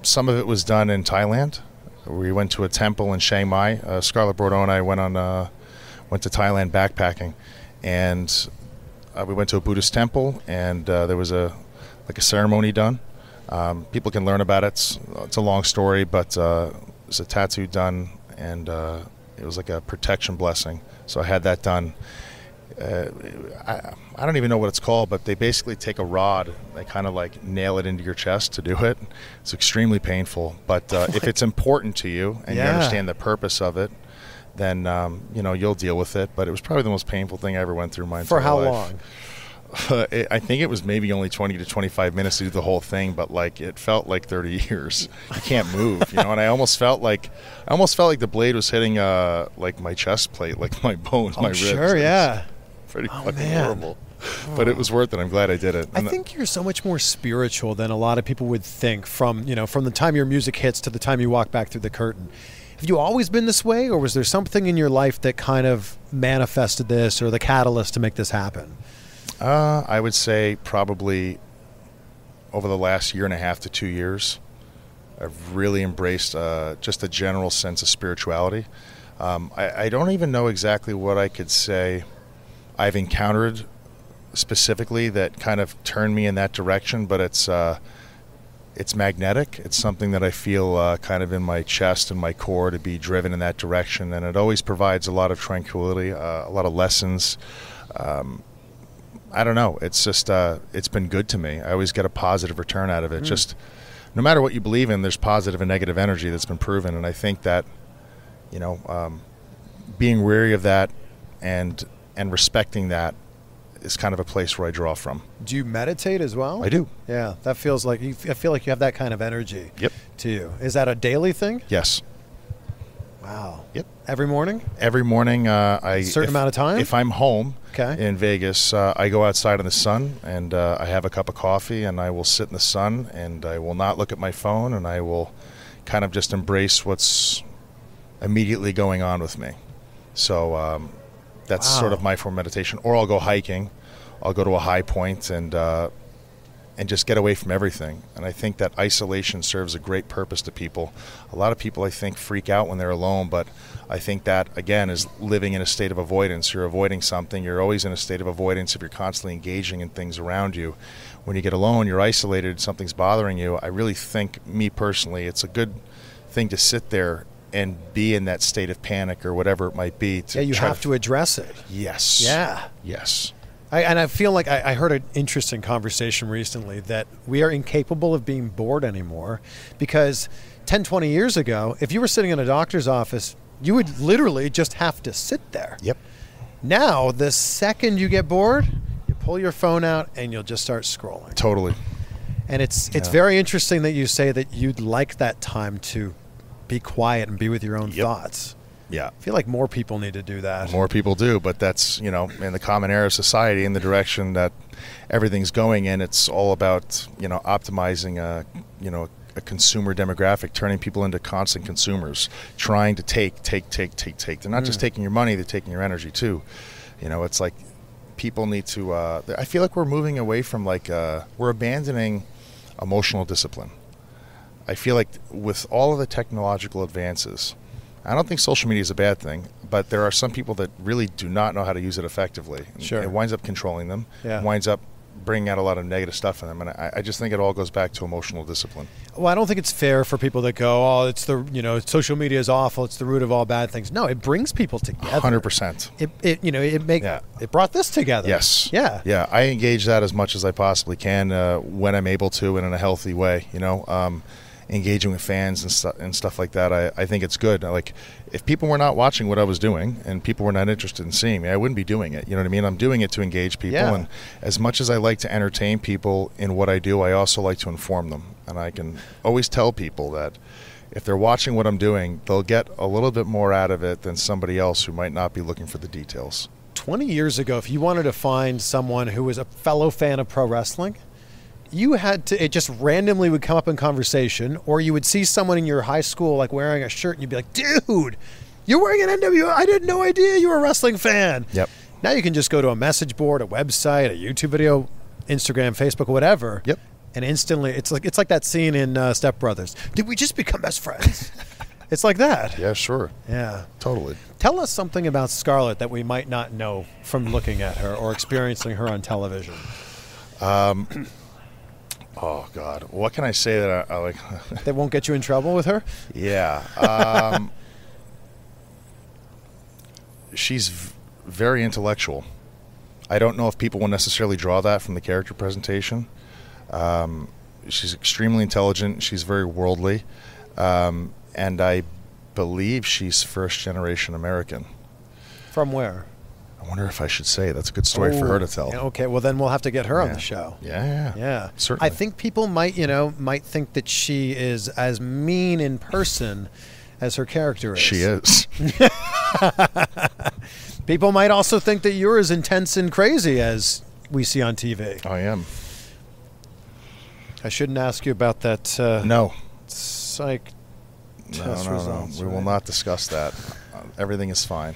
Speaker 6: some of it was done in Thailand. We went to a temple in Chiang Mai. Uh, Scarlett Bordeaux and I went on uh, went to Thailand backpacking, and uh, we went to a Buddhist temple, and uh, there was a like a ceremony done. Um, people can learn about it. It's, it's a long story, but uh, there's a tattoo done, and uh, it was like a protection blessing. So I had that done. Uh, I, I don't even know what it's called, but they basically take a rod, they kind of like nail it into your chest to do it. It's extremely painful, but uh, (laughs) if it's important to you and you understand the purpose of it, then um, you know you'll deal with it. But it was probably the most painful thing I ever went through in my
Speaker 1: For
Speaker 6: entire
Speaker 1: how
Speaker 6: life.
Speaker 1: long? (laughs)
Speaker 6: it, I think it was maybe only 20 to 25 minutes to do the whole thing, but like it felt like 30 (laughs) years. You can't move, you know. And I almost felt like, I almost felt like the blade was hitting uh like my chest plate, like my bones, my
Speaker 1: I'm
Speaker 6: ribs.
Speaker 1: sure, yeah.
Speaker 6: pretty
Speaker 1: Oh,
Speaker 6: fucking
Speaker 1: man.
Speaker 6: horrible. But it was worth it. I'm glad I did it.
Speaker 1: I think you're so much more spiritual than a lot of people would think from, you know, from the time your music hits to the time you walk back through the curtain. Have you always been this way or was there something in your life that kind of manifested this or the catalyst to make this happen?
Speaker 6: Uh, I would say probably over the last year and a half to two years, I've really embraced uh, just a general sense of spirituality. Um, I, I don't even know exactly what I could say I've encountered specifically that kind of turned me in that direction, but it's uh, it's magnetic. It's something that I feel uh, kind of in my chest and my core to be driven in that direction, and it always provides a lot of tranquility, uh, a lot of lessons. Um, I don't know. It's just uh, it's been good to me. I always get a positive return out of it. Just no matter what you believe in, there's positive and negative energy that's been proven, and I think that you know um, being wary of that and and respecting that is kind of a place where I draw from.
Speaker 1: Do you meditate as well?
Speaker 6: I do.
Speaker 1: Yeah, that feels like you I feel like you have that kind of energy
Speaker 6: Yep.
Speaker 1: to you. Is that a daily thing?
Speaker 6: Yes.
Speaker 1: Wow.
Speaker 6: Yep.
Speaker 1: Every morning?
Speaker 6: Every morning, uh, I
Speaker 1: Certain
Speaker 6: if-
Speaker 1: amount of time?
Speaker 6: If I'm home
Speaker 1: Okay.
Speaker 6: in Vegas, uh, I go outside in the sun and uh, I have a cup of coffee and I will sit in the sun and I will not look at my phone and I will kind of just embrace what's immediately going on with me. So um, that's
Speaker 1: Wow.
Speaker 6: sort of my form of meditation. Or I'll go hiking. I'll go to a high point and uh, and just get away from everything. And I think that isolation serves a great purpose to people. A lot of people, I think, freak out when they're alone, but I think that, again, is living in a state of avoidance. You're avoiding something. You're always in a state of avoidance if you're constantly engaging in things around you. When you get alone, you're isolated, something's bothering you. I really think, me personally, it's a good thing to sit there and be in that state of panic or whatever it might be. To
Speaker 1: Yeah, you have to address it.
Speaker 6: Yes.
Speaker 1: Yeah.
Speaker 6: Yes.
Speaker 1: I, and I feel like I, I heard an interesting conversation recently that we are incapable of being bored anymore because 10, 20 years ago, if you were sitting in a doctor's office, you would literally just have to sit there.
Speaker 6: Yep.
Speaker 1: Now, the second you get bored, you pull your phone out and you'll just start scrolling.
Speaker 6: Totally.
Speaker 1: And it's it's very interesting that you say that you'd like that time to be quiet and be with your own
Speaker 6: Yep.
Speaker 1: thoughts.
Speaker 6: Yeah.
Speaker 1: I feel like more people need to do that.
Speaker 6: More people do, but that's you know in the common era of society in the direction that everything's going in. It's all about you know optimizing a you know a consumer demographic, turning people into constant consumers, trying to take, take, take, take, take. They're not just
Speaker 1: Mm.
Speaker 6: taking your money; they're taking your energy too. You know, it's like people need to. Uh, I feel like we're moving away from like uh, we're abandoning emotional discipline. I feel like with all of the technological advances, I don't think social media is a bad thing, but there are some people that really do not know how to use it effectively.
Speaker 1: Sure.
Speaker 6: It winds up controlling them.
Speaker 1: Yeah.
Speaker 6: It winds up bringing out a lot of negative stuff in them, and I, I just think it all goes back to emotional discipline.
Speaker 1: Well, I don't think it's fair for people that go, "Oh, it's the you know, social media is awful. It's the root of all bad things." No, it brings people together.
Speaker 6: Hundred percent.
Speaker 1: It, it you know, it make
Speaker 6: Yeah.
Speaker 1: it brought this together.
Speaker 6: Yes.
Speaker 1: Yeah.
Speaker 6: Yeah. I engage that as much as I possibly can uh, when I'm able to and in a healthy way. You know, um, engaging with fans and, stu- and stuff like that. I, I think it's good. Like, if people were not watching what I was doing and people were not interested in seeing me, I wouldn't be doing it. You know what I mean? I'm doing it to engage people.
Speaker 1: Yeah.
Speaker 6: And as much as I like to entertain people in what I do, I also like to inform them. And I can always tell people that if they're watching what I'm doing, they'll get a little bit more out of it than somebody else who might not be looking for the details.
Speaker 1: 20 years ago, if you wanted to find someone who was a fellow fan of pro wrestling, you had to, it just randomly would come up in conversation, or you would see someone in your high school like wearing a shirt and you'd be like, dude, you're wearing an NWO. I had no idea you were a wrestling fan.
Speaker 6: Yep.
Speaker 1: Now you can just go to a message board, a website, a YouTube video, Instagram, Facebook, whatever.
Speaker 6: Yep.
Speaker 1: And instantly, it's like it's like that scene in uh, Step Brothers. Did we just become best friends? (laughs) it's like that.
Speaker 6: Yeah, sure.
Speaker 1: Yeah.
Speaker 6: Totally.
Speaker 1: Tell us something about Scarlett that we might not know from looking at her or experiencing her on television.
Speaker 6: Oh God, what can I say that I, I like? (laughs)
Speaker 1: That won't get you in trouble with her?
Speaker 6: yeah, um, she's v- very intellectual. I don't know if people will necessarily draw that from the character presentation. Um, she's extremely intelligent. She's very worldly, um, and I believe she's first generation American.
Speaker 1: From where?
Speaker 6: I wonder if I should say that's a good story for her to tell.
Speaker 1: Yeah, okay, well then we'll have to get her on the show.
Speaker 6: Yeah, yeah,
Speaker 1: Yeah.
Speaker 6: certainly.
Speaker 1: I think people might, you know, might think that she is as mean in person as her character is.
Speaker 6: she is. (laughs)
Speaker 1: People might also think that you're as intense and crazy as we see on TV.
Speaker 6: I am.
Speaker 1: I shouldn't ask you about that uh,
Speaker 6: No,
Speaker 1: psych
Speaker 6: no,
Speaker 1: test
Speaker 6: no, no.
Speaker 1: results.
Speaker 6: We will not discuss that. Uh, everything is fine.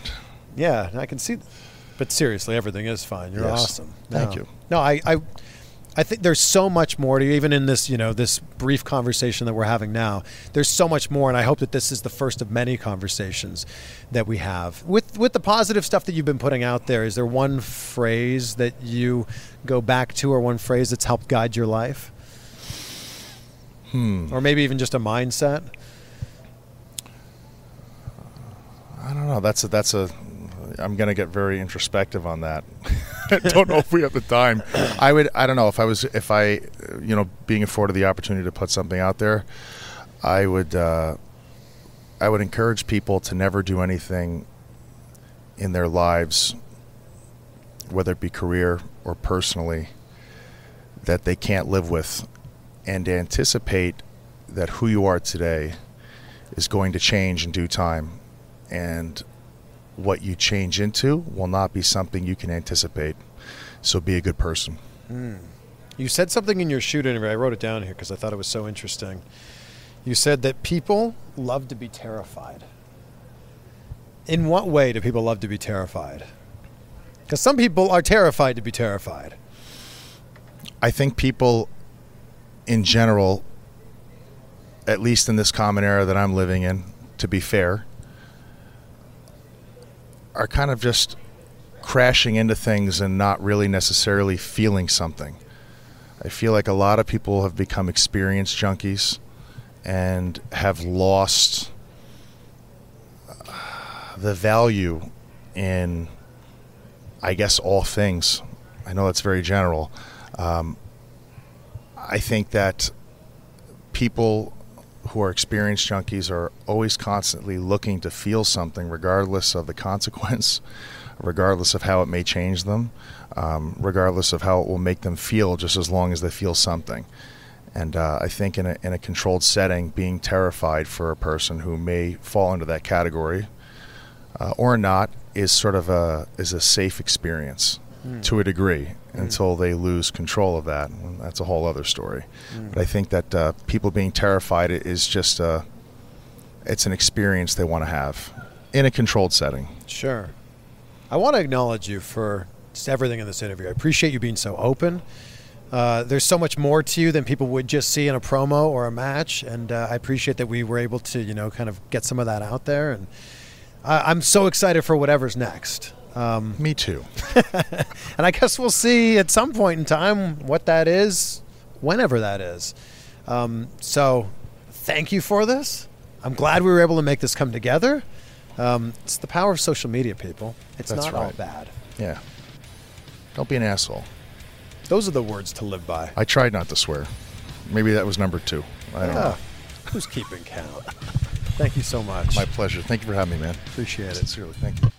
Speaker 1: Yeah, I can see. But seriously, everything is fine. You're
Speaker 6: Yes.
Speaker 1: awesome.
Speaker 6: Thank you.
Speaker 1: No, I, I, I think there's so much more to you, even in this, you know, this brief conversation that we're having now. There's so much more, and I hope that this is the first of many conversations that we have with with the positive stuff that you've been putting out there. Is there one phrase that you go back to, or one phrase that's helped guide your life? Hmm. Or maybe even just a mindset.
Speaker 6: I don't know. That's a, that's a. I'm gonna get very introspective on that. (laughs) I don't know if we have the time. I would. I don't know if I was if I, you know, being afforded the opportunity to put something out there, I would. Uh, I would encourage people to never do anything in their lives, whether it be career or personally, that they can't live with, and anticipate that who you are today is going to change in due time and what you change into will not be something you can anticipate. So be a good person. Hmm.
Speaker 1: You said something in your shoot interview. I wrote it down here because I thought it was so interesting. You said that people love to be terrified. In what way do people love to be terrified? Because some people are terrified to be terrified.
Speaker 6: I think people in general, at least in this common era that I'm living in, to be fair, are kind of just crashing into things and not really necessarily feeling something. I feel like a lot of people have become experience junkies and have lost uh, the value in, I guess, all things. I know that's very general. Um, I think that people who are experienced junkies are always constantly looking to feel something, regardless of the consequence, (laughs) regardless of how it may change them, um, regardless of how it will make them feel, just as long as they feel something. And uh, I think in a, in a controlled setting, being terrified for a person who may fall into that category uh, or not is sort of a is a safe experience to a degree until they lose control of that. And that's a whole other story. But I think that uh, people being terrified is just a it's an experience they want to have in a controlled setting.
Speaker 1: Sure. I want to acknowledge you for just everything in this interview. I appreciate you being so open. Uh, there's so much more to you than people would just see in a promo or a match, and uh, I appreciate that we were able to, you know, kind of get some of that out there. And I I'm so excited for whatever's next. Um,
Speaker 6: Me too. (laughs)
Speaker 1: and I guess we'll see at some point in time what that is, whenever that is. Um, so, thank you for this. I'm glad we were able to make this come together. Um, it's the power of social media, people. It's
Speaker 6: That's
Speaker 1: not all
Speaker 6: right.
Speaker 1: bad.
Speaker 6: Yeah. Don't be an asshole.
Speaker 1: Those are the words to live by.
Speaker 6: I tried not to swear. Maybe that was number two. I don't know.
Speaker 1: Ah, who's keeping count? (laughs) Thank you so much.
Speaker 6: My pleasure. Thank you for having me, man.
Speaker 1: Appreciate it.
Speaker 6: Sincerely. Thank you.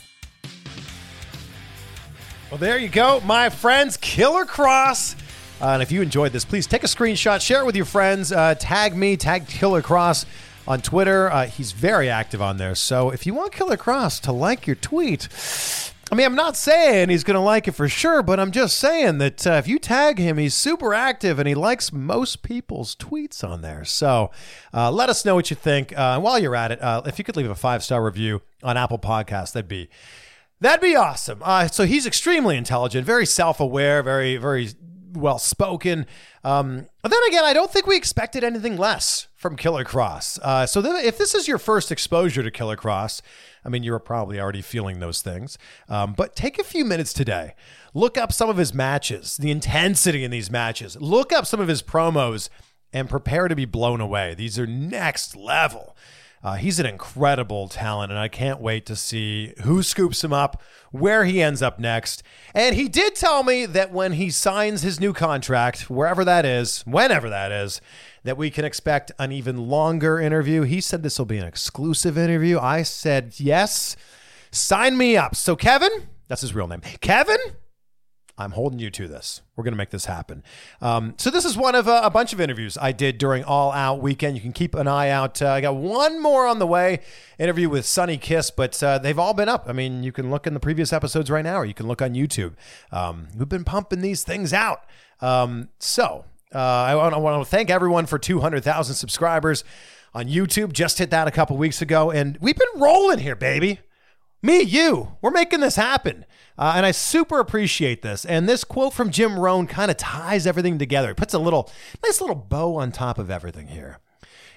Speaker 1: Well, there you go, my friends. Killer Kross. Uh, and if you enjoyed this, please take a screenshot, share it with your friends, uh, tag me, tag Killer Kross on Twitter. Uh, he's very active on there. So if you want Killer Kross to like your tweet, I mean, I'm not saying he's going to like it for sure, but I'm just saying that uh, if you tag him, he's super active and he likes most people's tweets on there. So uh, let us know what you think. Uh, while you're at it, uh, if you could leave a five star review on Apple Podcasts, that'd be That'd be awesome. Uh, so he's extremely intelligent, very self-aware, very, very well spoken. Um, but then again, I don't think we expected anything less from Killer Kross. Uh, so th- if this is your first exposure to Killer Kross, I mean, you're probably already feeling those things. Um, but take a few minutes today. Look up some of his matches, the intensity in these matches. Look up some of his promos and prepare to be blown away. These are next level. Uh, he's an incredible talent, and I can't wait to see who scoops him up, where he ends up next. And he did tell me that when he signs his new contract, wherever that is, whenever that is, that we can expect an even longer interview. He said this will be an exclusive interview. I said, yes, sign me up. So, Kevin, that's his real name. Kevin, I'm holding you to this. We're going to make this happen. Um, so this is one of uh, a bunch of interviews I did during All Out Weekend. You can keep an eye out. Uh, I got one more on the way, interview with Sonny Kiss, but uh, they've all been up. I mean, you can look in the previous episodes right now, or you can look on YouTube. Um, we've been pumping these things out. Um, so uh, I, I want to thank everyone for 200,000 subscribers on YouTube. Just hit that a couple weeks ago, and we've been rolling here, baby. Me, you, we're making this happen. Uh, and I super appreciate this. And this quote from Jim Rohn kind of ties everything together. It puts a little, nice little bow on top of everything here.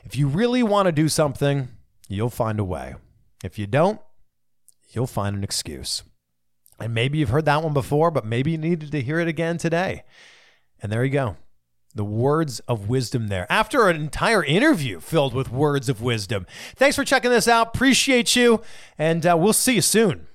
Speaker 1: If you really want to do something, you'll find a way. If you don't, you'll find an excuse. And maybe you've heard that one before, but maybe you needed to hear it again today. And there you go. The words of wisdom there. After an entire interview filled with words of wisdom. Thanks for checking this out. Appreciate you. And uh, we'll see you soon